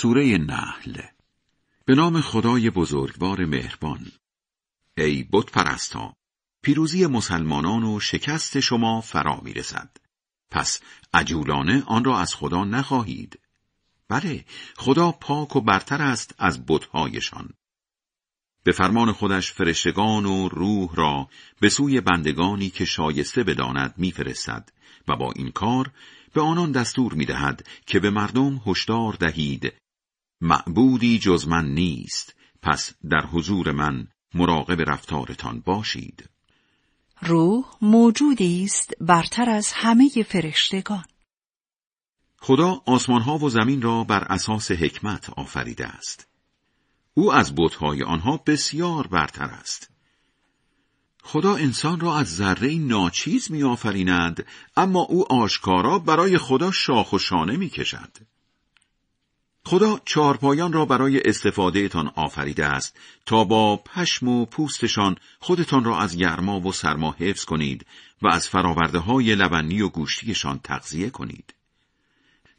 سوره نحل. به نام خدای بزرگوار مهربان. ای بت پرستا پیروزی مسلمانان و شکست شما فرا می‌رسد. پس عجولانه آن را از خدا نخواهید. بله خدا پاک و برتر است از بتهایشان. به فرمان خودش فرشتگان و روح را به سوی بندگانی که شایسته بداند میفرستد و با این کار به آنان دستور می‌دهد که به مردم هشدار دهید معبودی جز من نیست. پس در حضور من مراقب رفتارتان باشید. روح موجودی است برتر از همه فرشتگان. خدا آسمانها و زمین را بر اساس حکمت آفریده است. او از بتهای آنها بسیار برتر است. خدا انسان را از ذره ناچیز می آفریند اما او آشکارا برای خدا شاخ و شانه می کشد. خدا چارپایان را برای استفاده تان آفریده است تا با پشم و پوستشان خودتان را از گرما و سرما حفظ کنید و از فراورده های لبنی و گوشتیشان تغذیه کنید.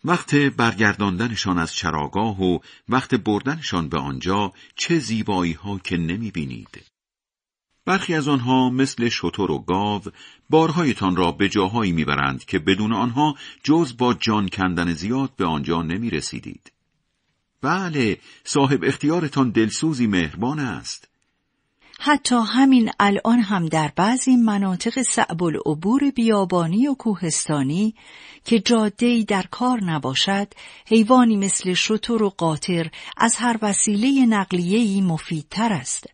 وقت برگرداندنشان از چراگاه و وقت بردنشان به آنجا چه زیبایی ها که نمی بینید. برخی از آنها مثل شتر و گاو بارهایتان را به جاهایی می‌برند که بدون آنها جز با جان کندن زیاد به آنجا نمی رسیدید. بله صاحب اختیارتان دلسوزی مهربان است. حتی همین الان هم در بعضی مناطق صعب العبور بیابانی و کوهستانی که جاده در کار نباشد حیوانی مثل شتر و قاطر از هر وسیله نقلیه‌ای مفیدتر است.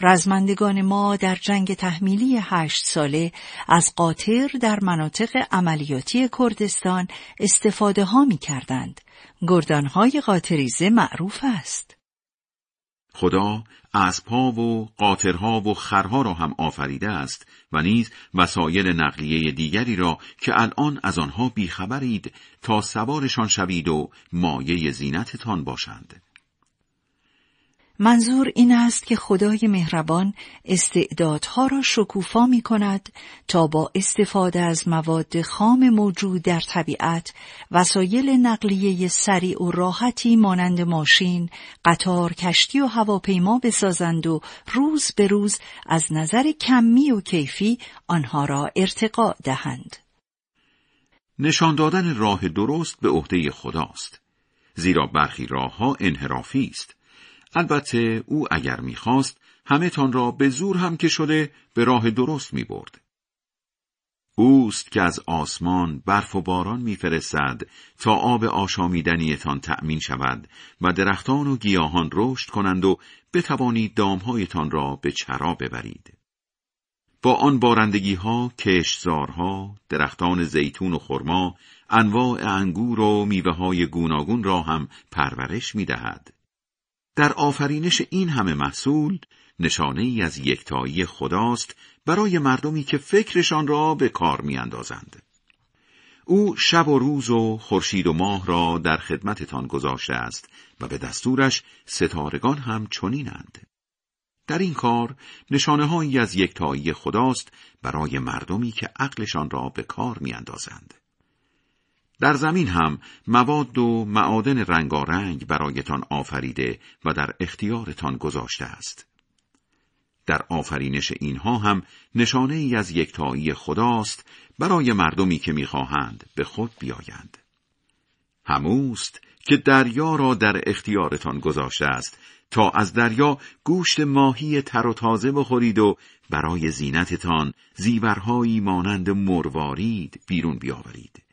رزمندگان ما در جنگ تحمیلی هشت ساله از قاطر در مناطق عملیاتی کردستان استفاده ها می کردند. گردانهای قاطریزه معروف است. خدا اسبها و قاطرها و خرها را هم آفریده است و نیز وسایل نقلیه دیگری را که الان از آنها بیخبرید تا سوارشان شوید و مایه زینتتان باشند. منظور این است که خدای مهربان استعدادها را شکوفا می کند تا با استفاده از مواد خام موجود در طبیعت وسایل نقلیه سریع و راحتی مانند ماشین، قطار، کشتی و هواپیما بسازند و روز به روز از نظر کمی و کیفی آنها را ارتقا دهند. نشان دادن راه درست به عهده خداست. زیرا برخی راهها انحرافی است البته او اگر می‌خواست همه تان را به زور هم که شده به راه درست می برد. اوست که از آسمان برف و باران میفرستد تا آب آشامیدنیتان تأمین شود و درختان و گیاهان رشد کنند و بتوانید دامهایتان را به چرا ببرید. با آن بارندگی ها، کشتزارها، درختان زیتون و خرما، انواع انگور و میوه های گوناگون را هم پرورش می دهد. در آفرینش این همه محصول نشانه ای از یکتایی خداست برای مردمی که فکرشان را به کار میاندازند. او شب و روز و خورشید و ماه را در خدمتتان گذاشته است و به دستورش ستارگان هم چنینند. در این کار نشانه هایی از یکتایی خداست برای مردمی که عقلشان را به کار میاندازند. در زمین هم مواد و معادن رنگارنگ برایتان آفریده و در اختیارتان گذاشته است. در آفرینش اینها هم نشانه ای از یکتایی خداست برای مردمی که می‌خواهند به خود بیایند. هموست که دریا را در اختیارتان گذاشته است تا از دریا گوشت ماهی تر و تازه بخورید و برای زینتتان زیورهایی مانند مروارید بیرون بیاورید.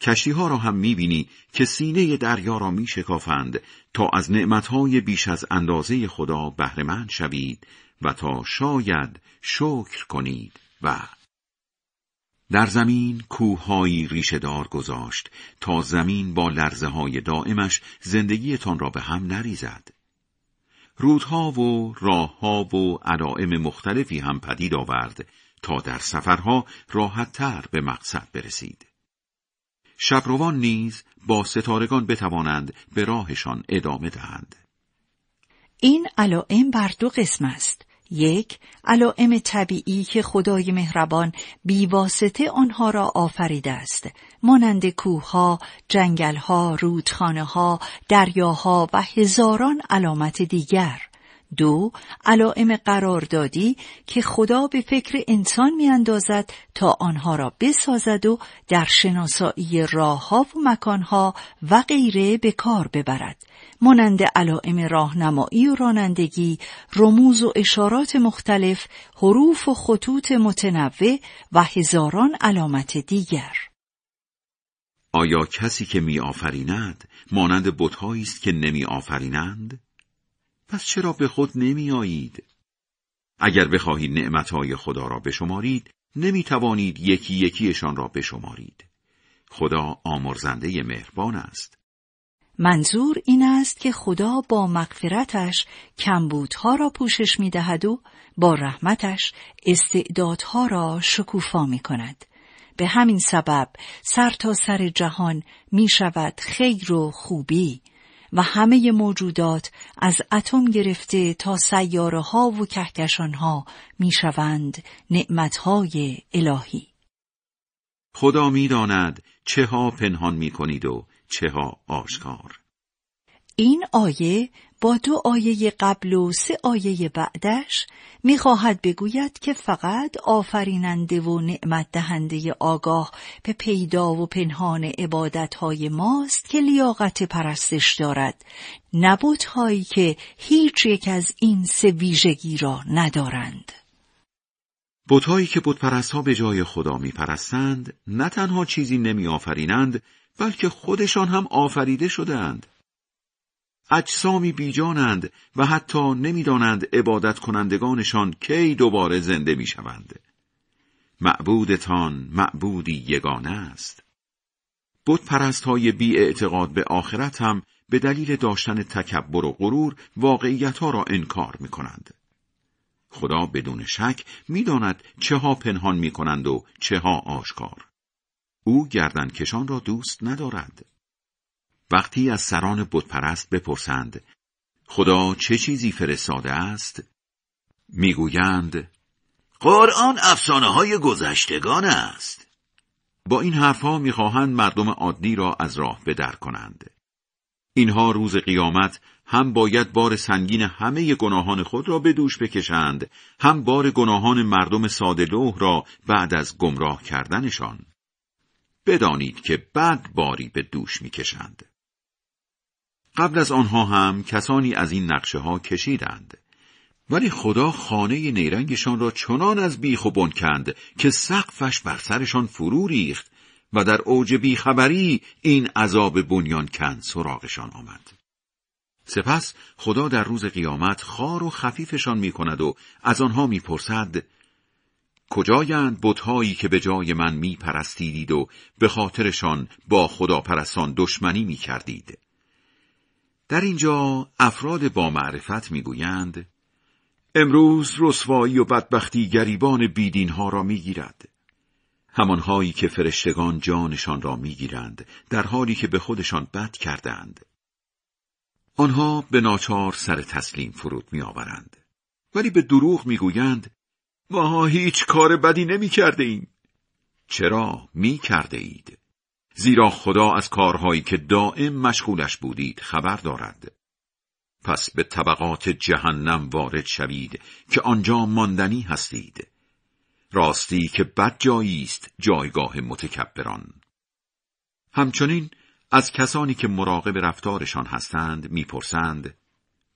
کشتی ها را هم می‌بینی که سینه دریا را میشکافند تا از نعمتهای بیش از اندازه خدا بهرهمند شوید و تا شاید شکر کنید و در زمین کوههایی ریشهدار گذاشت تا زمین با لرزه های دائمش زندگیتان را به هم نریزد. رودها و راهها و علائم مختلفی هم پدید آورد تا در سفرها راحتتر به مقصد برسید. شبروان نیز با ستارگان بتوانند به راهشان ادامه دهند. این علائم بر دو قسم است. یک علائم طبیعی که خدای مهربان بیواسطه آنها را آفریده است مانند کوهها، جنگلها، رودخانهها، دریاها و هزاران علامت دیگر دو علائم قراردادی که خدا به فکر انسان میاندازد تا آنها را بسازد و در شناسایی راهها و مکانها و غیره به کار ببرد مانند علائم راهنمایی و رانندگی رموز و اشارات مختلف حروف و خطوط متنوع و هزاران علامت دیگر آیا کسی که می آفریند مانند بتهایی است که نمی آفرینند؟ پس چرا به خود نمی آیید؟ اگر بخواهید نعمتهای خدا را بشمارید نمی توانید یکی یکیشان را بشمارید. خدا آمرزنده مهربان است. منظور این است که خدا با مغفرتش کمبودها را پوشش می دهد و با رحمتش استعدادها را شکوفا می کند. به همین سبب سر تا سر جهان می شود خیر و خوبی و همه موجودات از اتم گرفته تا سیاره ها و کهکشان ها می شوند نعمت های الهی. خدا می داند چه ها پنهان می کنید و چه ها آشکار. این آیه با دو آیه قبل و سه آیه بعدش می‌خواهد بگوید که فقط آفریننده و نعمت دهنده آگاه به پیدا و پنهان عبادتهای ماست که لیاقت پرستش دارد نبوت هایی که هیچ یک از این سه ویژگی را ندارند. بتهایی که بت ها به جای خدا میپرستند نه تنها چیزی نمی آفرینند بلکه خودشان هم آفریده شدند اجسامی بیجانند و حتی نمی‌دانند عبادت کنندگانشان کی دوباره زنده می‌شوند. معبودتان معبودی یگانه است. بود پرست های بی اعتقاد به آخرت هم به دلیل داشتن تکبر و غرور واقعیت ها را انکار می کنند. خدا بدون شک می‌داند چه ها پنهان می کنند و چه ها آشکار. او گردن کشان را دوست ندارد. وقتی از سران بتپرست بپرسند خدا چه چیزی فرستاده است؟ می‌گویند قرآن افسانه های گذشتگان است. با این حرفها می‌خواهند مردم عادی را از راه بدر کنند. اینها روز قیامت هم باید بار سنگین همه گناهان خود را به دوش بکشند هم بار گناهان مردم ساده را بعد از گمراه کردنشان. بدانید که بعد باری به دوش می‌کشند. قبل از آنها هم کسانی از این نقشه ها کشیدند. ولی خدا خانه نیرنگشان را چنان از بیخ و بن کند که سقفش بر سرشان فرو ریخت و در اوج بیخبری این عذاب بنیان کند سراغشان آمد. سپس خدا در روز قیامت خار و خفیفشان می کند و از آنها می پرسد کجایند بتهایی که به جای من می پرستیدید و به خاطرشان با خدا پرستان دشمنی می کردید. در اینجا افراد با معرفت می‌گویند امروز رسوایی و بدبختی گریبان بیدین ها را می‌گیرد همانهایی که فرشتگان جانشان را می‌گیرند در حالی که به خودشان بد کردند آنها به ناچار سر تسلیم فرود میآورند ولی به دروغ می‌گویند ما هیچ کار بدی نمی کرده ایم. چرا می کرده اید؟ زیرا خدا از کارهایی که دائم مشغولش بودید خبر دارد. پس به طبقات جهنم وارد شوید که آنجا ماندنی هستید. راستی که بد جایی است جایگاه متکبران. همچنین از کسانی که مراقب رفتارشان هستند می‌پرسند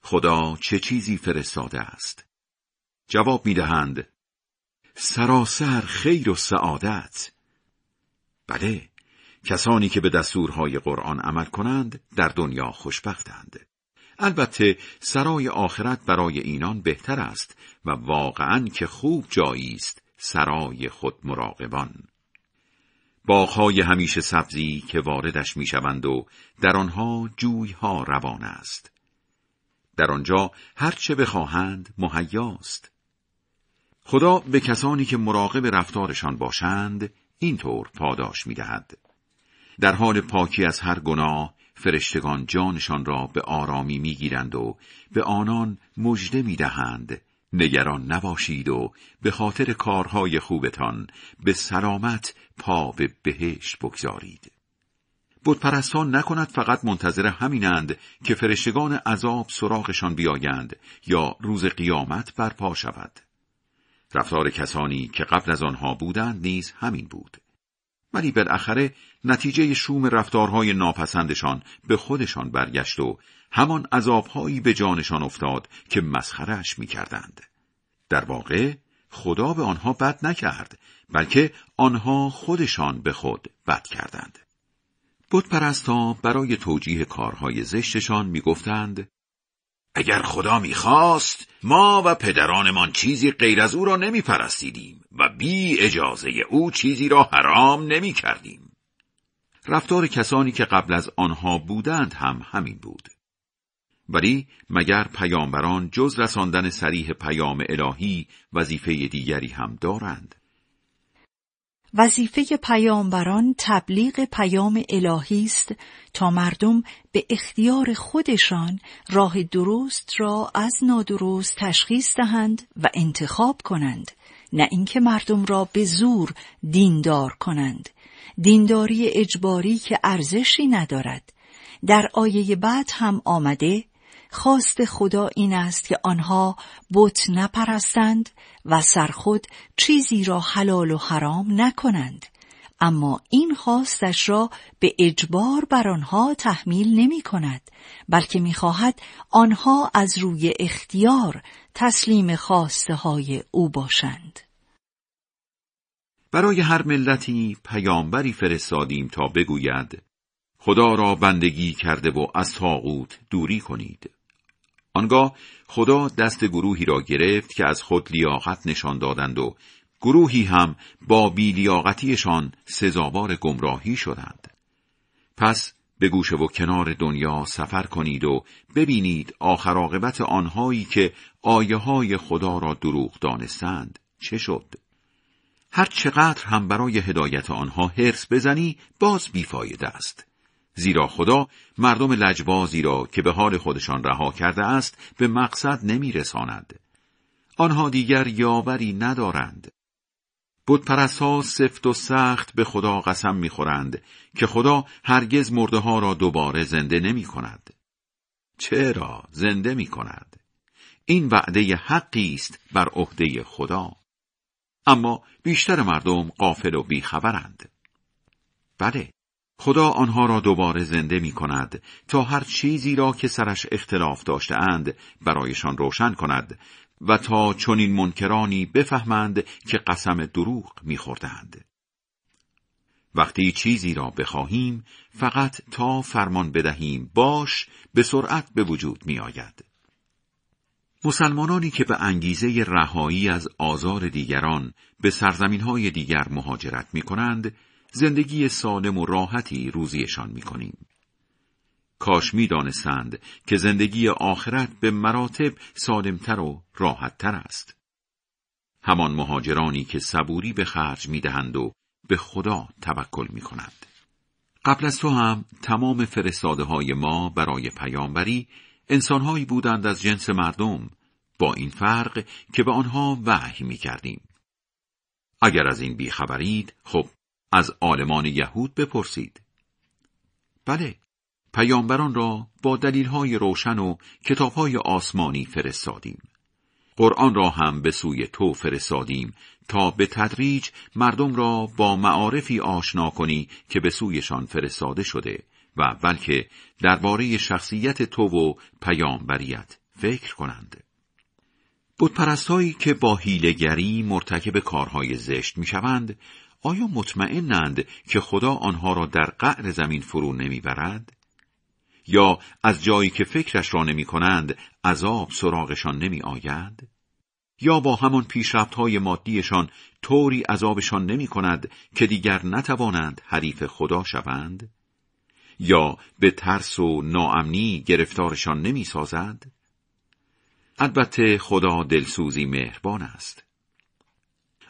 خدا چه چیزی فرستاده است؟ جواب می‌دهند سراسر خیر و سعادت. بله کسانی که به دستورهای قرآن عمل کنند در دنیا خوشبختند. البته سرای آخرت برای اینان بهتر است و واقعا که خوب جایی است سرای خود مراقبان. باغهای همیشه سبزی که واردش می‌شوند و در آنها جویها روان است. در آنجا هر چه بخواهند مهیاست. خدا به کسانی که مراقب رفتارشان باشند اینطور پاداش می‌دهد. در حال پاکی از هر گناه فرشتگان جانشان را به آرامی می‌گیرند و به آنان مژده می‌دهند نگران نباشید و به خاطر کارهای خوبتان به سلامت پا به بهشت بگذارید. بتپرستان نکند فقط منتظر همینند که فرشتگان عذاب سراغشان بیایند یا روز قیامت برپا شود. رفتار کسانی که قبل از آنها بودند نیز همین بود. ولی بالاخره نتیجه شوم رفتارهای ناپسندشان به خودشان برگشت و همان عذابهایی به جانشان افتاد که مسخرش می کردند. در واقع خدا به آنها بد نکرد بلکه آنها خودشان به خود بد کردند. پرستا برای توجیه کارهای زشتشان می‌گفتند اگر خدا می‌خواست ما و پدرانمان چیزی غیر از او را نمیپرستیدیم و بی اجازه او چیزی را حرام نمی‌کردیم. رفتار کسانی که قبل از آنها بودند هم همین بود. ولی مگر پیامبران جز رساندن سریح پیام الهی وظیفه دیگری هم دارند؟ وظیفه پیامبران تبلیغ پیام الهی است تا مردم به اختیار خودشان راه درست را از نادرست تشخیص دهند و انتخاب کنند نه اینکه مردم را به زور دیندار کنند. دینداری اجباری که ارزشی ندارد. در آیه بعد هم آمده خواست خدا این است که آنها بت نپرستند و سرخود چیزی را حلال و حرام نکنند. اما این خواستش را به اجبار بر آنها تحمیل نمی کند بلکه می خواهد آنها از روی اختیار تسلیم خواسته های او باشند. برای هر ملتی پیامبری فرستادیم تا بگوید خدا را بندگی کرده و از تاغوت دوری کنید. آنگاه خدا دست گروهی را گرفت که از خود لیاقت نشان دادند و گروهی هم با بیلیاقتیشان سزاوار گمراهی شدند. پس به گوشه و کنار دنیا سفر کنید و ببینید آخر عاقبت آنهایی که آیه های خدا را دروغ دانستند چه شد. هر چقدر هم برای هدایت آنها حرس بزنی باز بیفایده است. زیرا خدا مردم لجبازی را که به حال خودشان رها کرده است به مقصد نمی رساند. آنها دیگر یاوری ندارند. بودپرست سفت و سخت به خدا قسم می‌خورند که خدا هرگز مرده ها را دوباره زنده نمی کند. چرا زنده می کند؟ این وعده حقی است بر عهده خدا. اما بیشتر مردم قافل و بیخبرند. بله، خدا آنها را دوباره زنده می کند تا هر چیزی را که سرش اختلاف داشته اند برایشان روشن کند و تا چنین منکرانی بفهمند که قسم دروغ میخوردند. وقتی چیزی را بخواهیم فقط تا فرمان بدهیم باش به سرعت به وجود می آید. مسلمانانی که به انگیزه رهایی از آزار دیگران به سرزمین های دیگر مهاجرت می کنند زندگی سالم و راحتی روزیشان می کنیم. کاش می دانستند که زندگی آخرت به مراتب سالمتر و راحتتر است. همان مهاجرانی که صبوری به خرج می دهند و به خدا توکل می کنند. قبل از تو هم تمام فرستاده های ما برای پیامبری انسانهایی بودند از جنس مردم با این فرق که به آنها وحی می کردیم. اگر از این بیخبرید خب از عالمان یهود بپرسید. بله، پیامبران را با دلیلهای روشن و کتابهای آسمانی فرستادیم. قرآن را هم به سوی تو فرستادیم تا به تدریج مردم را با معارفی آشنا کنی که به سویشان فرستاده شده و بلکه درباره شخصیت تو و پیامبریت فکر کنند. بودپرستهایی که با هیلگری مرتکب کارهای زشت می‌شوند آیا مطمئنند که خدا آنها را در قعر زمین فرو نمی‌برد؟ یا از جایی که فکرش را نمی کنند عذاب سراغشان نمی آید؟ یا با همان پیشرفت های مادیشان طوری عذابشان نمی کند که دیگر نتوانند حریف خدا شوند؟ یا به ترس و ناامنی گرفتارشان نمی سازد؟ البته خدا دلسوزی مهربان است.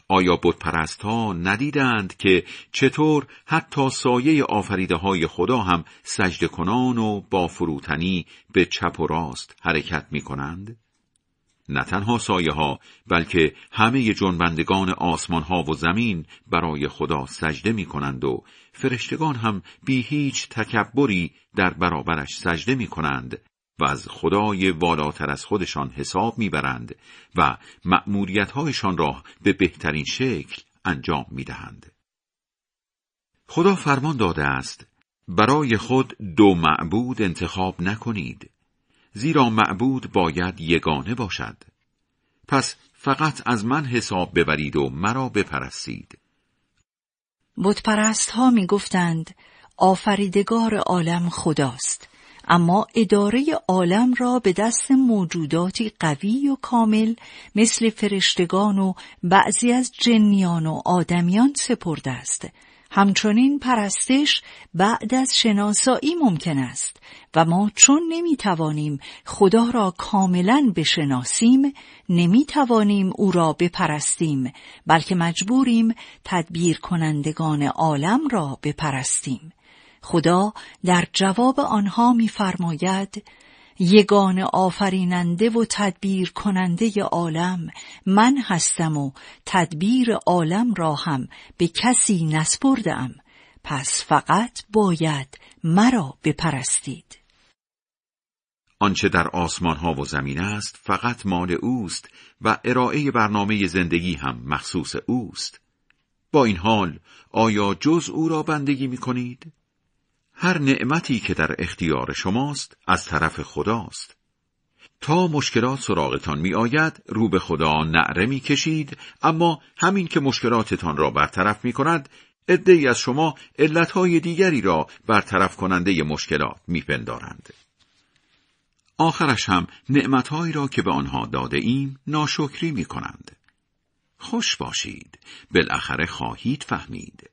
آیا بتپرست ها ندیدند که چطور حتی سایه آفریده های خدا هم سجد کنان و با فروتنی به چپ و راست حرکت می کنند؟ نه تنها سایه ها بلکه همه جنبندگان آسمان ها و زمین برای خدا سجده می کنند و فرشتگان هم بی هیچ تکبری در برابرش سجده می کنند و از خدای والاتر از خودشان حساب می‌برند و هایشان را به بهترین شکل انجام می‌دهند. خدا فرمان داده است برای خود دو معبود انتخاب نکنید زیرا معبود باید یگانه باشد. پس فقط از من حساب ببرید و مرا بپرستید. بتپرست ها می گفتند آفریدگار عالم خداست. اما اداره عالم را به دست موجوداتی قوی و کامل مثل فرشتگان و بعضی از جنیان و آدمیان سپرده است. همچنین پرستش بعد از شناسایی ممکن است و ما چون نمی توانیم خدا را کاملا بشناسیم نمی توانیم او را بپرستیم بلکه مجبوریم تدبیر کنندگان عالم را بپرستیم. خدا در جواب آنها می‌فرماید یگان آفریننده و تدبیر کننده عالم من هستم و تدبیر عالم را هم به کسی نسپردم. پس فقط باید مرا بپرستید. آنچه در آسمان ها و زمین است فقط مال اوست و ارائه برنامه زندگی هم مخصوص اوست. با این حال آیا جز او را بندگی می کنید؟ هر نعمتی که در اختیار شماست از طرف خداست. تا مشکلات سراغتان می آید رو به خدا نعره می کشید اما همین که مشکلاتتان را برطرف می کند ای از شما علتهای دیگری را برطرف کننده مشکلات می پندارند. آخرش هم نعمتهایی را که به آنها داده ایم ناشکری می کنند. خوش باشید بالاخره خواهید فهمید.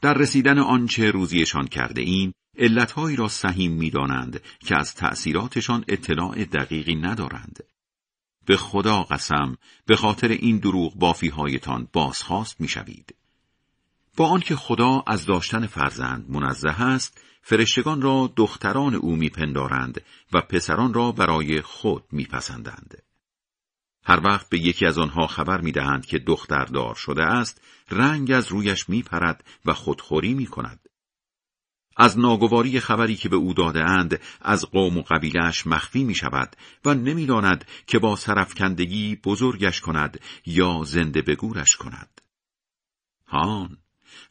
در رسیدن آنچه روزیشان کرده ایم علتهایی را سهیم می‌دانند که از تأثیراتشان اطلاع دقیقی ندارند. به خدا قسم به خاطر این دروغ بافیهایتان بازخواست می‌شوید. با آنکه خدا از داشتن فرزند منزه است، فرشتگان را دختران او میپندارند و پسران را برای خود میپسندند. هر وقت به یکی از آنها خبر می دهند که دختردار شده است، رنگ از رویش می پرد و خودخوری می کند. از ناگواری خبری که به او داده اند از قوم و قبیلش مخفی می شود و نمی‌داند که با سرفکندگی بزرگش کند یا زنده بگورش کند. هان،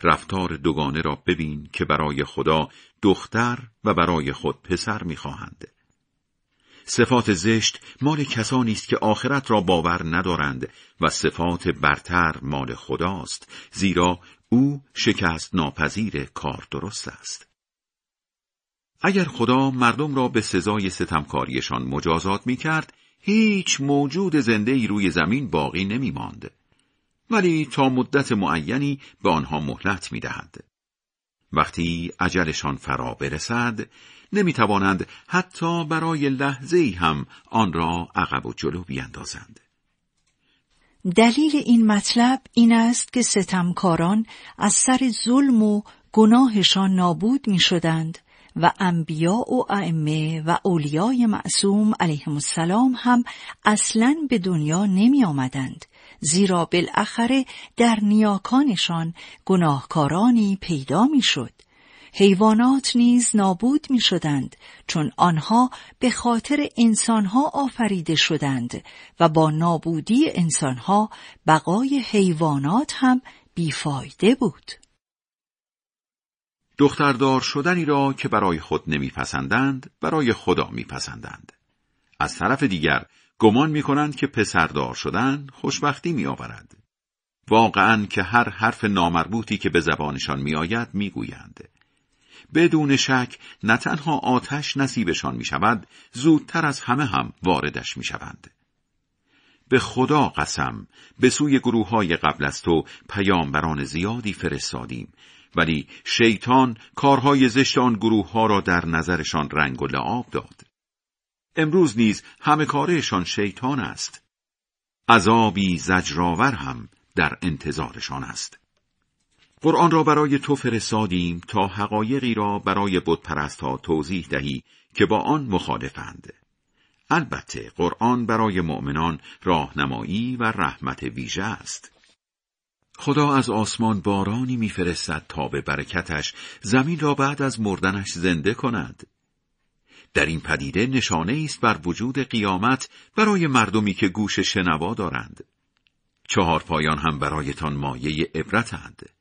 رفتار دوگانه را ببین که برای خدا دختر و برای خود پسر می‌خواهند. صفات زشت مال کسانی است که آخرت را باور ندارند و صفات برتر مال خداست زیرا او شکست ناپذیر کار درست است اگر خدا مردم را به سزای ستمکاریشان مجازات می کرد هیچ موجود زنده ای روی زمین باقی نمی ماند. ولی تا مدت معینی به آنها مهلت می دهد. وقتی عجلشان فرا برسد نمی توانند حتی برای لحظه هم آن را عقب و جلو بیندازند. دلیل این مطلب این است که ستمکاران از سر ظلم و گناهشان نابود می شدند و انبیا و ائمه و اولیای معصوم علیهم السلام هم اصلا به دنیا نمی آمدند زیرا بالاخره در نیاکانشان گناهکارانی پیدا می شد. حیوانات نیز نابود می شدند چون آنها به خاطر انسانها آفریده شدند و با نابودی انسانها بقای حیوانات هم بیفایده بود. دختردار شدنی را که برای خود نمیپسندند برای خدا میپسندند. از طرف دیگر گمان می کنند که پسردار شدن خوشبختی می آورد. واقعا که هر حرف نامربوطی که به زبانشان می آید می گویند. بدون شک نه تنها آتش نصیبشان می شود زودتر از همه هم واردش می شوند. به خدا قسم به سوی گروه های قبل از تو پیامبران زیادی فرستادیم ولی شیطان کارهای زشت آن گروه ها را در نظرشان رنگ و لعاب داد. امروز نیز همه کارشان شیطان است. عذابی زجرآور هم در انتظارشان است. قرآن را برای تو فرستادیم تا حقایقی را برای بتپرست ها توضیح دهی که با آن مخالفند. البته قرآن برای مؤمنان راهنمایی و رحمت ویژه است. خدا از آسمان بارانی میفرستد تا به برکتش زمین را بعد از مردنش زنده کند. در این پدیده نشانه است بر وجود قیامت برای مردمی که گوش شنوا دارند. چهار پایان هم برایتان مایه عبرتند.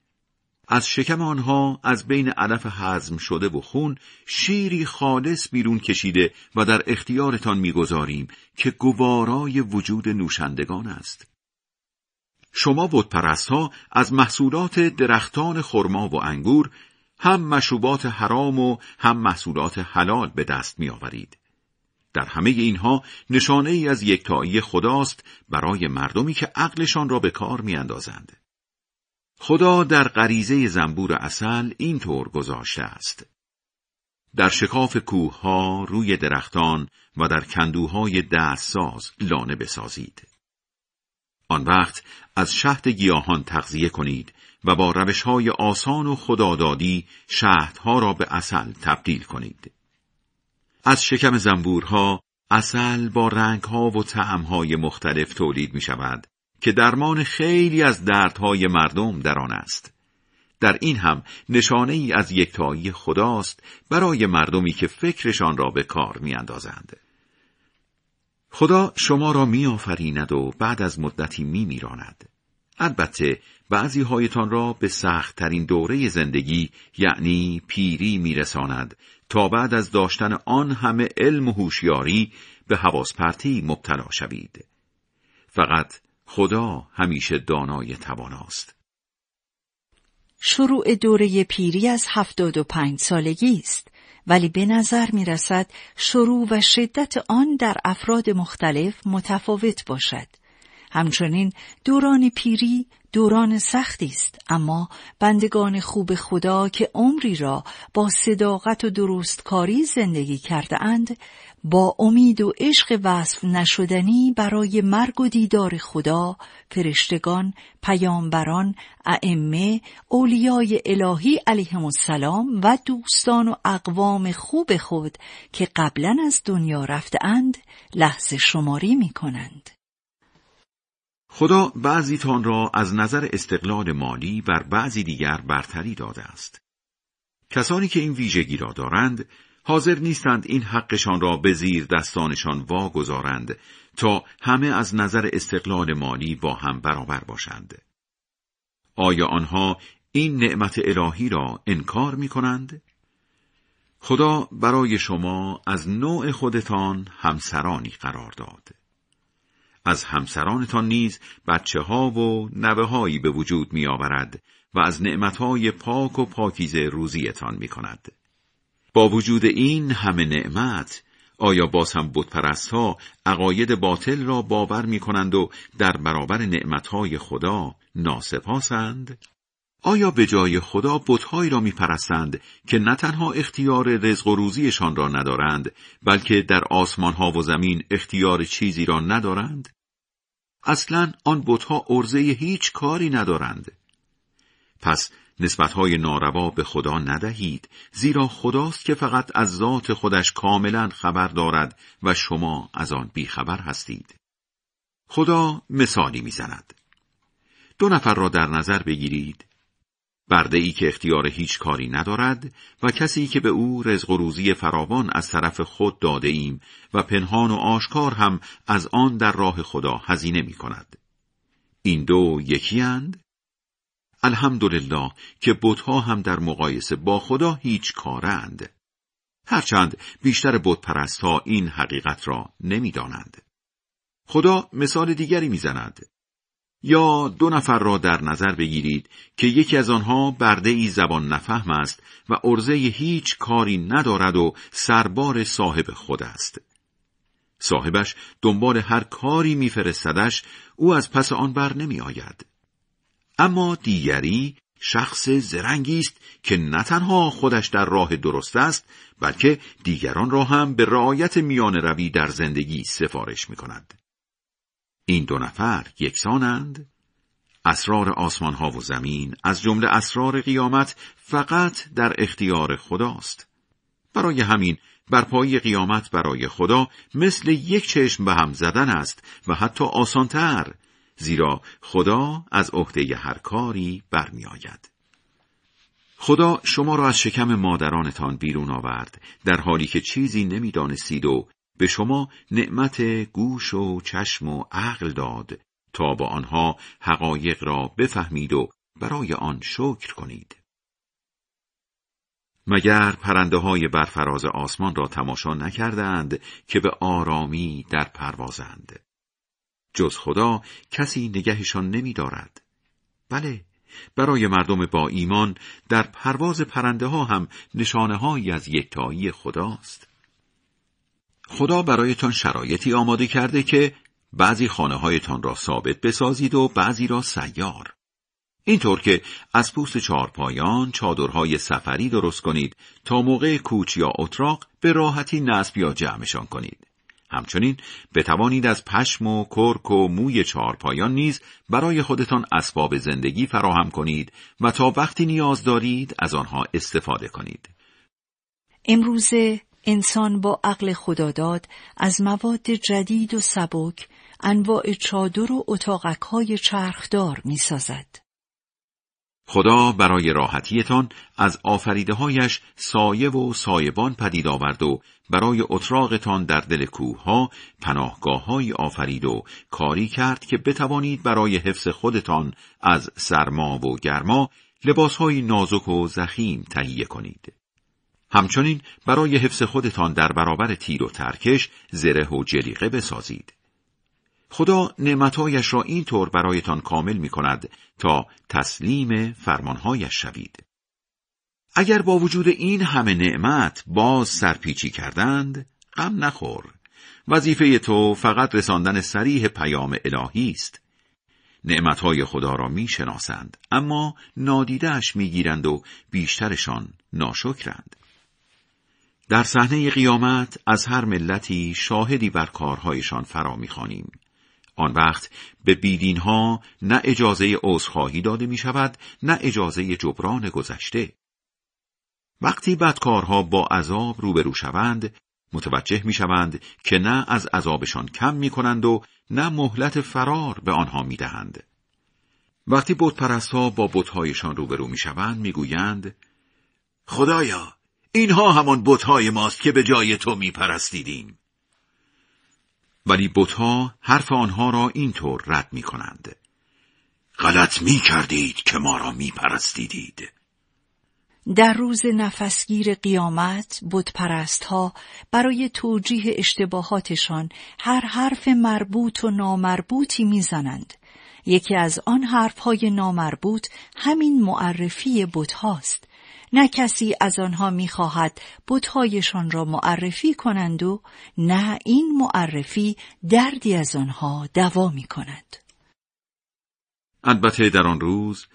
از شکم آنها از بین علف حزم شده و خون شیری خالص بیرون کشیده و در اختیارتان می‌گذاریم که گوارای وجود نوشندگان است. شما بودپرست ها از محصولات درختان خرما و انگور هم مشروبات حرام و هم محصولات حلال به دست می آورید. در همه اینها نشانه ای از یکتایی خداست برای مردمی که عقلشان را به کار می اندازند. خدا در غریزه زنبور اصل اینطور گذاشته است. در شکاف کوه ها، روی درختان و در کندوهای دستساز لانه بسازید. آن وقت از شهد گیاهان تغذیه کنید و با روش های آسان و خدادادی شهدها را به اصل تبدیل کنید. از شکم زنبورها اصل با رنگها و طعمهای مختلف تولید می شود که درمان خیلی از دردهای مردم در آن است. در این هم نشانه ای از یکتایی خداست برای مردمی که فکرشان را به کار می اندازند. خدا شما را می آفریند و بعد از مدتی می میراند. البته بعضی هایتان را به سخت ترین دوره زندگی یعنی پیری میرساند تا بعد از داشتن آن همه علم و هوشیاری به حواس پرتی مبتلا شوید. فقط خدا همیشه دانای تواناست. شروع دوره پیری از هفتاد و پنج سالگی است ولی به نظر می رسد شروع و شدت آن در افراد مختلف متفاوت باشد. همچنین دوران پیری دوران سختی است اما بندگان خوب خدا که عمری را با صداقت و درستکاری زندگی کرده اند با امید و عشق وصف نشدنی برای مرگ و دیدار خدا فرشتگان پیامبران ائمه اولیای الهی علیهم السلام و دوستان و اقوام خوب خود که قبلا از دنیا رفته اند لحظه شماری می کنند. خدا بعضی تان را از نظر استقلال مالی بر بعضی دیگر برتری داده است. کسانی که این ویژگی را دارند حاضر نیستند این حقشان را به زیر دستانشان واگذارند تا همه از نظر استقلال مالی با هم برابر باشند. آیا آنها این نعمت الهی را انکار می کنند؟ خدا برای شما از نوع خودتان همسرانی قرار داد. از همسرانتان نیز بچه ها و نوه هایی به وجود می آورد و از نعمتهای پاک و پاکیزه روزیتان می کند. با وجود این همه نعمت آیا باز هم بودپرست ها عقاید باطل را باور می کنند و در برابر نعمتهای خدا ناسپاسند؟ آیا به جای خدا بتهایی را میپرستند که نه تنها اختیار رزق و روزیشان را ندارند بلکه در آسمان ها و زمین اختیار چیزی را ندارند اصلا آن بتها ارزه هیچ کاری ندارند. پس نسبتهای ناروا به خدا ندهید زیرا خداست که فقط از ذات خودش کاملا خبر دارد و شما از آن بیخبر هستید. خدا مثالی می‌زند. دو نفر را در نظر بگیرید. برده ای که اختیار هیچ کاری ندارد و کسی که به او رزق و روزی فراوان از طرف خود داده ایم و پنهان و آشکار هم از آن در راه خدا هزینه می کند. این دو یکی اند؟ الحمدلله که بتها هم در مقایسه با خدا هیچ کارند. هرچند بیشتر بت این حقیقت را نمی‌دانند. خدا مثال دیگری می‌زند. یا دو نفر را در نظر بگیرید که یکی از آنها برده ای زبان نفهم است و ارزه هیچ کاری ندارد و سربار صاحب خود است. صاحبش دنبال هر کاری میفرستدش او از پس آن بر نمی آید. اما دیگری شخص زرنگی است که نه تنها خودش در راه درست است بلکه دیگران را هم به رعایت میان روی در زندگی سفارش می کند. این دو نفر یکسانند؟ اسرار آسمان ها و زمین از جمله اسرار قیامت فقط در اختیار خداست. برای همین برپایی قیامت برای خدا مثل یک چشم به هم زدن است و حتی آسانتر زیرا خدا از عهده هر کاری برمیآید. خدا شما را از شکم مادرانتان بیرون آورد در حالی که چیزی نمی‌دانستید و به شما نعمت گوش و چشم و عقل داد تا با آنها حقایق را بفهمید و برای آن شکر کنید. مگر پرنده های برفراز آسمان را تماشا نکردند که به آرامی در پروازند. جز خدا کسی نگهشان نمی دارد. بله، برای مردم با ایمان در پرواز پرنده ها هم نشانه هایی از یکتایی خداست. خدا برایتان شرایطی آماده کرده که بعضی خانه هایتان را ثابت بسازید و بعضی را سیار. اینطور که از پوست چارپایان چادرهای سفری درست کنید تا موقع کوچ یا اتراق به راحتی نصب یا جمعشان کنید. همچنین بتوانید از پشم و کرک و موی چارپایان نیز برای خودتان اسباب زندگی فراهم کنید و تا وقتی نیاز دارید از آنها استفاده کنید. امروزه انسان با عقل خداداد از مواد جدید و سبک انواع چادر و اتاقک های چرخدار می سازد. خدا برای راحتیتان از آفریده هایش سایه و سایبان پدید آورد و برای اتراقتان در دل کوه ها پناهگاه های آفرید و کاری کرد که بتوانید برای حفظ خودتان از سرما و گرما لباس های نازک و زخیم تهیه کنید. همچنین برای حفظ خودتان در برابر تیر و ترکش زره و جلیقه بسازید. خدا نعمتهایش را اینطور برایتان کامل می کند تا تسلیم فرمانهایش شوید. اگر با وجود این همه نعمت باز سرپیچی کردند، غم نخور. وظیفه تو فقط رساندن سریح پیام الهی است. نعمتهای خدا را می شناسند، اما نادیدهش می گیرند و بیشترشان ناشکرند. در صحنه قیامت از هر ملتی شاهدی بر کارهایشان فرا می‌خوانیم آن وقت به بیدین ها نه اجازه عذرخواهی داده می شود نه اجازه جبران گذشته. وقتی بدکارها با عذاب روبرو شوند متوجه می شوند که نه از عذابشان کم می کنند و نه مهلت فرار به آنها می دهند. وقتی ها با بتهایشان روبرو می شوند می گویند خدایا اینها همان بتهای ماست که به جای تو می پرستیدیم. ولی بتها حرف آنها را اینطور رد می کنند. غلط می کردید که ما را می پرستیدید. در روز نفسگیر قیامت بتپرست ها برای توجیه اشتباهاتشان هر حرف مربوط و نامربوطی می‌زنند. یکی از آن حرف های نامربوط همین معرفی بت هاست. نه کسی از آنها می‌خواهد بتهایشان را معرفی کنند و نه این معرفی دردی از آنها دوا می کند. البته در آن روز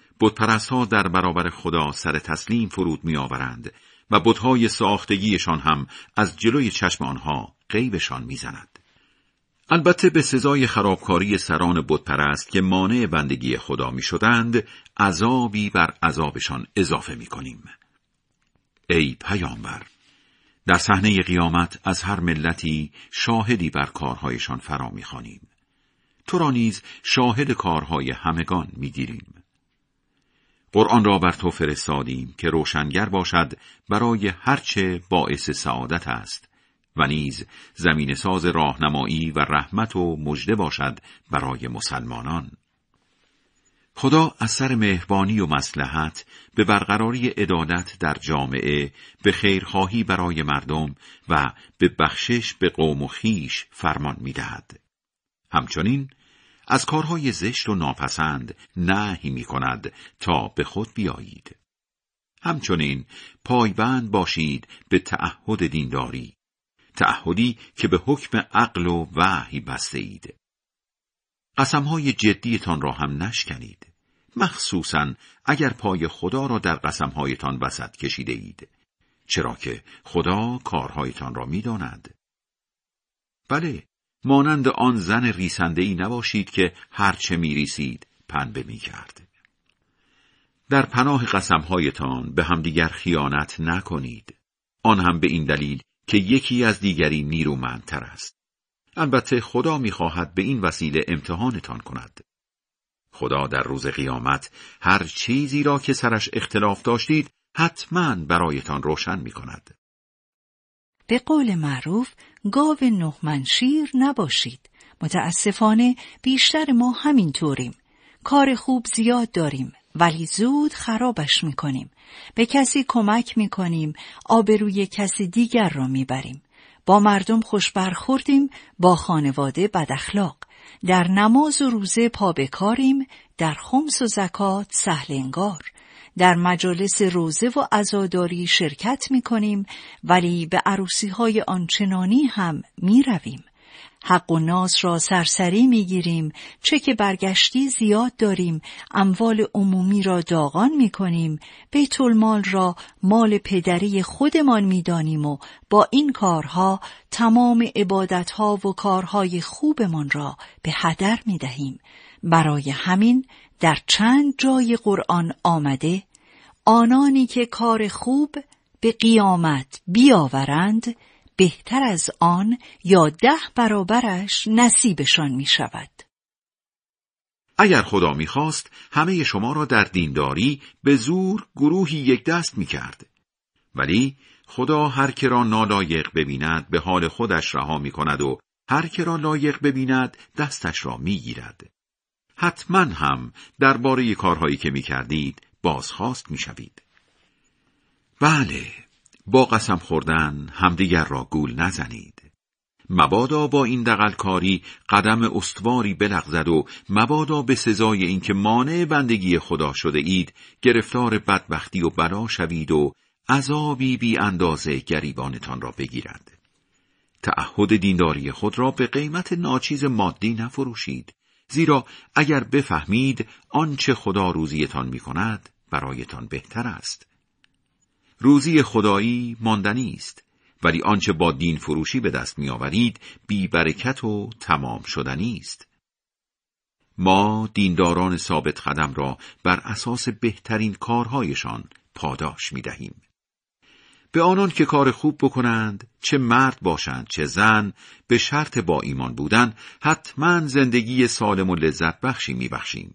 ها در برابر خدا سر تسلیم فرود میآورند و بتهای ساختگیشان هم از جلوی چشم آنها غیبشان می‌زند. البته به سزای خرابکاری سران بتپرست که مانع بندگی خدا می شدند عذابی بر عذابشان اضافه می کنیم. ای پیامبر. در صحنه قیامت از هر ملتی شاهدی بر کارهایشان فرا می‌خوانیم. تو را نیز شاهد کارهای همگان می‌گیریم. قرآن را بر تو فرستادیم که روشنگر باشد برای هرچه باعث سعادت است و نیز زمین ساز راهنمایی و رحمت و مژده باشد برای مسلمانان. خدا از سر مهربانی و مسلحت به برقراری عدالت در جامعه به خیرخواهی برای مردم و به بخشش به قوم و خیش فرمان می‌دهد. همچنین از کارهای زشت و ناپسند نهی می کند تا به خود بیایید. همچنین پایبند باشید به تعهد دینداری. تعهدی که به حکم عقل و وحی بسته اید. قسمهای جدیتان را هم نشکنید. مخصوصا اگر پای خدا را در قسمهایتان وسط کشیده اید. چرا که خدا کارهایتان را می‌داند. بله، مانند آن زن ریسنده ای نباشید که هرچه میریسید پنبه می‌کرد. در پناه قسمهایتان به همدیگر خیانت نکنید. آن هم به این دلیل که یکی از دیگری نیرومندتر است. البته خدا می‌خواهد به این وسیله امتحانتان کند. خدا در روز قیامت هر چیزی را که سرش اختلاف داشتید حتما برایتان روشن می کند. به قول معروف گاو نهمنشیر نباشید. متاسفانه بیشتر ما همین طوریم. کار خوب زیاد داریم ولی زود خرابش می‌کنیم. به کسی کمک می‌کنیم آبروی کسی دیگر را می‌بریم. با مردم خوش برخوردیم با خانواده بداخلاق. در نماز و روزه پا بکاریم در خمس و زکات سهل انگار. در مجالس روزه و عزاداری شرکت می کنیم ولی به عروسی های آنچنانی هم می رویم. حق و ناز را سرسری می گیریم چه که برگشتی زیاد داریم اموال عمومی را داغان می کنیم بیت المال را مال پدری خودمان می دانیم و با این کارها تمام عبادتها و کارهای خوبمان را به هدر می دهیم برای همین در چند جای قرآن آمده آنانی که کار خوب به قیامت بیاورند بهتر از آن یا ده برابرش نصیبشان می شود. اگر خدا می‌خواست همه شما را در دینداری به زور گروهی یک دست می کرد. ولی خدا هر که را نالایق ببیند به حال خودش رها می کند و هر که را لایق ببیند دستش را می گیرد. حتما هم درباره کارهایی که می کردید بازخواست می شوید. بله با قسم خوردن همدیگر را گول نزنید. مبادا با این دقلکاری قدم استواری بلغزد و مبادا به سزای اینکه مانع بندگی خدا شده اید گرفتار بدبختی و بلا شوید و عذابی بی اندازه گریبانتان را بگیرد. تعهد دینداری خود را به قیمت ناچیز مادی نفروشید زیرا اگر بفهمید آنچه خدا روزیتان می کند برایتان بهتر است. روزی خدایی ماندنی است ولی آنچه با دین فروشی به دست میآورید بی برکت و تمام شدنی است ما دینداران ثابت قدم را بر اساس بهترین کارهایشان پاداش می دهیم. به آنان که کار خوب بکنند چه مرد باشند چه زن به شرط با ایمان بودن حتما زندگی سالم و لذت بخشی می بخشیم.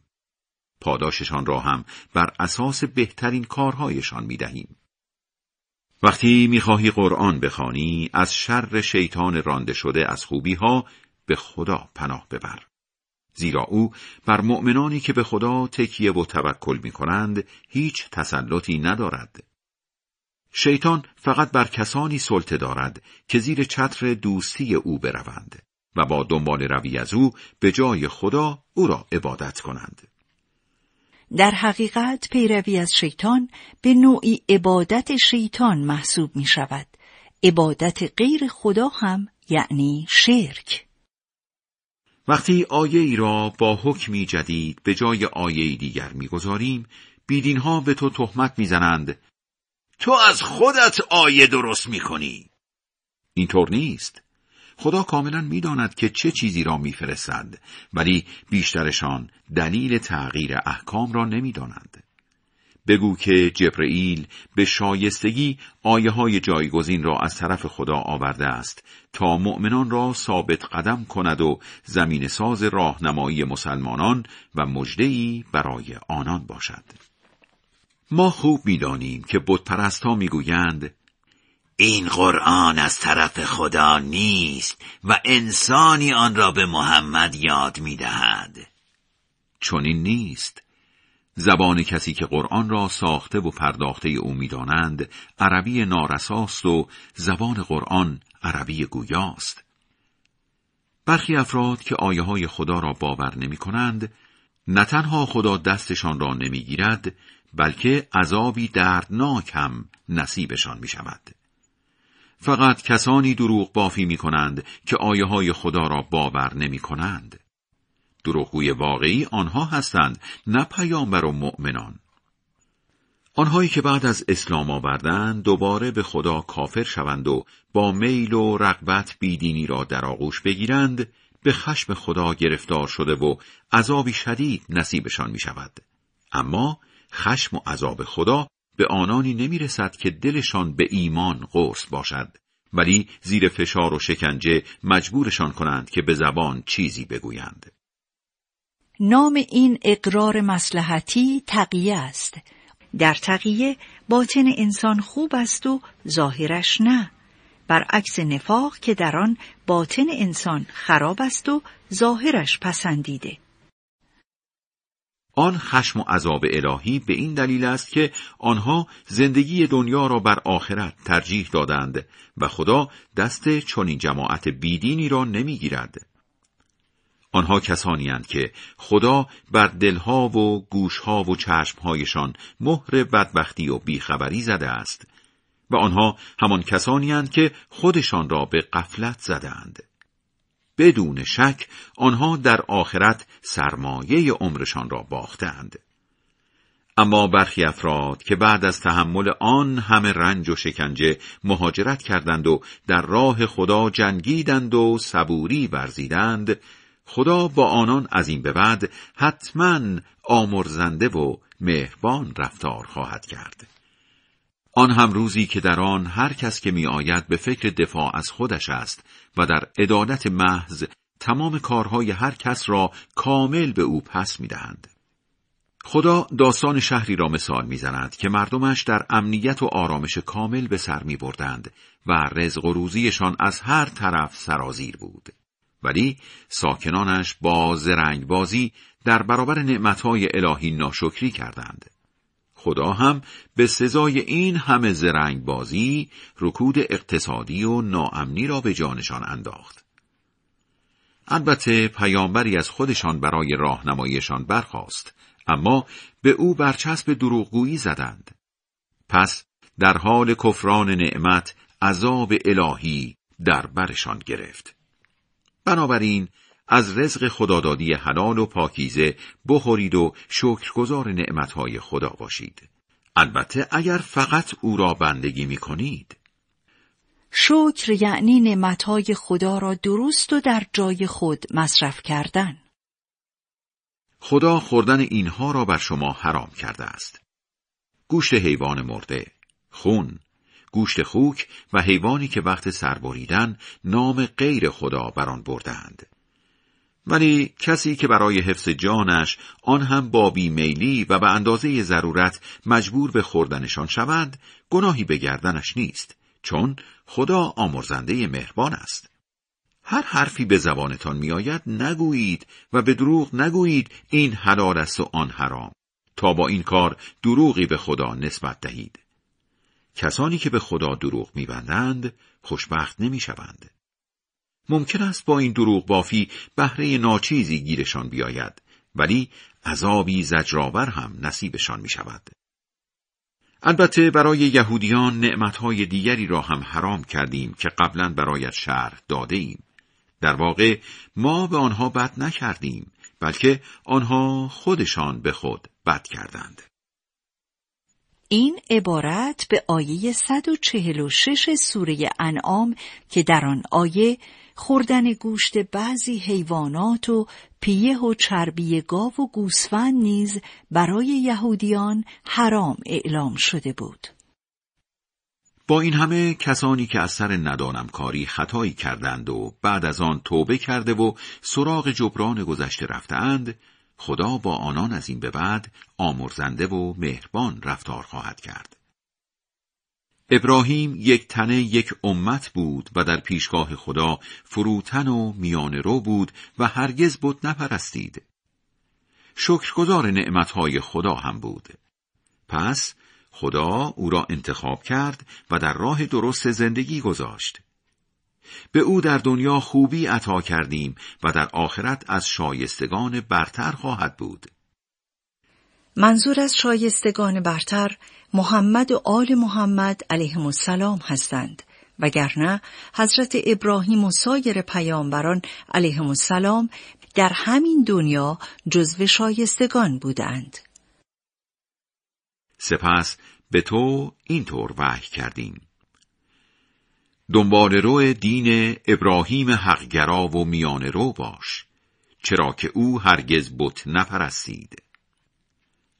پاداششان را هم بر اساس بهترین کارهایشان می دهیم. وقتی می‌خواهی قرآن بخوانی از شر شیطان رانده شده از خوبی ها به خدا پناه ببر. زیرا او بر مؤمنانی که به خدا تکیه و توکل می کنند هیچ تسلطی ندارد. شیطان فقط بر کسانی سلطه دارد که زیر چتر دوستی او بروند و با دنبال روی از او به جای خدا او را عبادت کنند. در حقیقت پیروی از شیطان به نوعی عبادت شیطان محسوب می شود. عبادت غیر خدا هم یعنی شرک. وقتی آیه ای را با حکمی جدید به جای آیه دیگر می‌گذاریم بیدین ها به تو تهمت می‌زنند تو از خودت آیه درست می‌کنی اینطور نیست خدا کاملا می‌داند که چه چیزی را میفرستد ولی بیشترشان دلیل تغییر احکام را نمی‌دانند بگو که جبرئیل به شایستگی آیه های جایگزین را از طرف خدا آورده است تا مؤمنان را ثابت قدم کند و زمین ساز راهنمایی مسلمانان و مجدهی برای آنان باشد. ما خوب می‌دانیم که بتپرستها می‌گویند این قرآن از طرف خدا نیست و انسانی آن را به محمد یاد می‌دهد. چون این نیست. زبان کسی که قرآن را ساخته و پرداخته او می‌دانند عربی نارساست و زبان قرآن عربی گویاست. برخی افراد که آیه های خدا را باور نمی کنند، نه تنها خدا دستشان را نمی‌گیرد بلکه عذابی دردناک هم نصیبشان می شود. فقط کسانی دروغ بافی می کنند که آیه های خدا را باور نمی کنند. دروغگوی واقعی آنها هستند نه پیامبر و مؤمنان. آنهایی که بعد از اسلام آوردن دوباره به خدا کافر شوند و با میل و رغبت بیدینی را در آغوش بگیرند به خشم خدا گرفتار شده و عذابی شدید نصیبشان می شود. اما خشم و عذاب خدا به آنانی نمی رسد که دلشان به ایمان قرص باشد ولی زیر فشار و شکنجه مجبورشان کنند که به زبان چیزی بگویند. نام این اقرار مسلحتی تقیه است. در تقیه باطن انسان خوب است و ظاهرش نه. برعکس نفاق که در آن باطن انسان خراب است و ظاهرش پسندیده. آن خشم و عذاب الهی به این دلیل است که آنها زندگی دنیا را بر آخرت ترجیح دادند و خدا دست چنین جماعت بیدینی را نمی‌گیرد. آنها کسانی هستند که خدا بر دلها و گوشها و چشمهایشان مهر بدبختی و بیخبری زده است و آنها همان کسانی هستند که خودشان را به قفلت زدند. بدون شک آنها در آخرت سرمایه عمرشان را باختند. اما برخی افراد که بعد از تحمل آن همه رنج و شکنجه مهاجرت کردند و در راه خدا جنگیدند و صبوری ورزیدند خدا با آنان از این به بعد حتما آمرزنده و مهربان رفتار خواهد کرد. آن هم روزی که در آن هر کس که می آید به فکر دفاع از خودش است و در عدالت محض تمام کارهای هر کس را کامل به او پس می دهند. خدا داستان شهری را مثال می‌زند که مردمش در امنیت و آرامش کامل به سر می بردند و رزق و روزیشان از هر طرف سرازیر بود. ولی ساکنانش با زرنگ بازی در برابر نعمتهای الهی ناشکری کردند. خدا هم به سزای این همه زرنگ بازی رکود اقتصادی و ناامنی را به جانشان انداخت. البته پیامبری از خودشان برای راهنماییشان برخاست اما به او برچسب دروغگویی زدند. پس در حال کفران نعمت عذاب الهی در برشان گرفت. بنابراین از رزق خدادادی حلال و پاکیزه بخورید و شکرگزار نعمتهای خدا باشید. البته اگر فقط او را بندگی می کنید. شکر یعنی نعمتهای خدا را درست و در جای خود مصرف کردن. خدا خوردن اینها را بر شما حرام کرده است. گوشت حیوان مرده، خون، گوشت خوک و حیوانی که وقت سربریدن نام غیر خدا بر آن بردند. ولی کسی که برای حفظ جانش آن هم با بیمیلی و به اندازه ضرورت مجبور به خوردنشان شود گناهی به گردنش نیست چون خدا آمرزنده مهربان است. هر حرفی به زبانتان میآید نگویید و به دروغ نگویید این حلال است و آن حرام. تا با این کار دروغی به خدا نسبت دهید. کسانی که به خدا دروغ میبندند خوشبخت نمی‌شوند. ممکن است با این دروغ بافی بهره ناچیزی گیرشان بیاید ولی عذابی زجرآور هم نصیبشان می شود. البته برای یهودیان نعمتهای دیگری را هم حرام کردیم که قبلا برایت شرح داده ایم. در واقع ما به آنها بد نکردیم بلکه آنها خودشان به خود بد کردند. این عبارت به آیه 146 سوره انعام که در آن آیه خوردن گوشت بعضی حیوانات و پیه و چربی گاو و گوسفند نیز برای یهودیان حرام اعلام شده بود. با این همه کسانی که از سر ندانم کاری خطایی کردند و بعد از آن توبه کرده و سراغ جبران گذشته رفتند خدا با آنان از این به بعد آمرزنده و مهربان رفتار خواهد کرد. ابراهیم یک تنه یک امت بود و در پیشگاه خدا فروتن و میان رو بود و هرگز بود نپرستید. شکرگزار نعمتهای خدا هم بود. پس خدا او را انتخاب کرد و در راه درست زندگی گذاشت. به او در دنیا خوبی عطا کردیم و در آخرت از شایستگان برتر خواهد بود. منظور از شایستگان برتر محمد و آل محمد علیهم السلام هستند وگرنه حضرت ابراهیم و سایر پیامبران علیهم السلام در همین دنیا جزو شایستگان بودند. سپس به تو اینطور وحی کردیم. دنبال رو دین ابراهیم حقگرا و میان رو باش چرا که او هرگز بت نپرستید.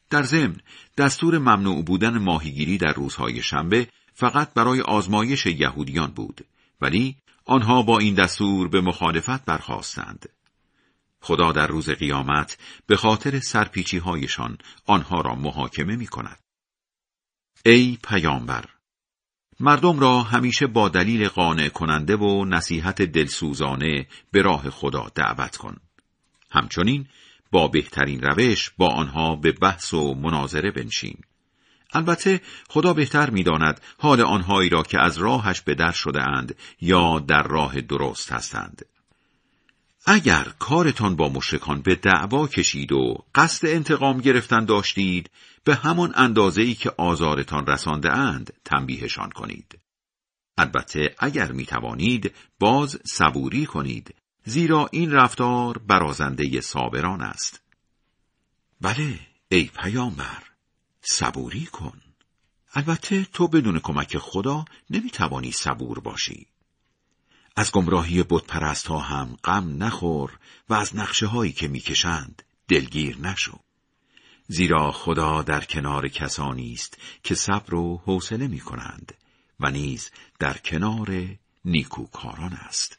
در ضمن دستور ممنوع بودن ماهیگیری در روزهای شنبه فقط برای آزمایش یهودیان بود ولی آنها با این دستور به مخالفت برخواستند. خدا در روز قیامت به خاطر سرپیچی هایشان آنها را محاکمه می کند. ای پیامبر مردم را همیشه با دلیل قانع کننده و نصیحت دلسوزانه به راه خدا دعوت کن. همچنین با بهترین روش با آنها به بحث و مناظره بنشین. البته خدا بهتر می‌داند حال آنهایی را که از راهش به در شده اند یا در راه درست هستند. اگر کارتان با مشرکان به دعوا کشید و قصد انتقام گرفتن داشتید به همان اندازه ای که آزارتان رسانده اند تنبیهشان کنید. البته اگر می توانید باز صبوری کنید زیرا این رفتار برازنده صابران است. بله ای پیامبر صبوری کن. البته تو بدون کمک خدا نمی توانی صبور باشی. از گمراهی بتپرست ها هم غم نخور و از نقشه هایی که می‌کشند دلگیر نشو. زیرا خدا در کنار کسانی است که صبر و حوصله می کنند و نیز در کنار نیکوکاران است.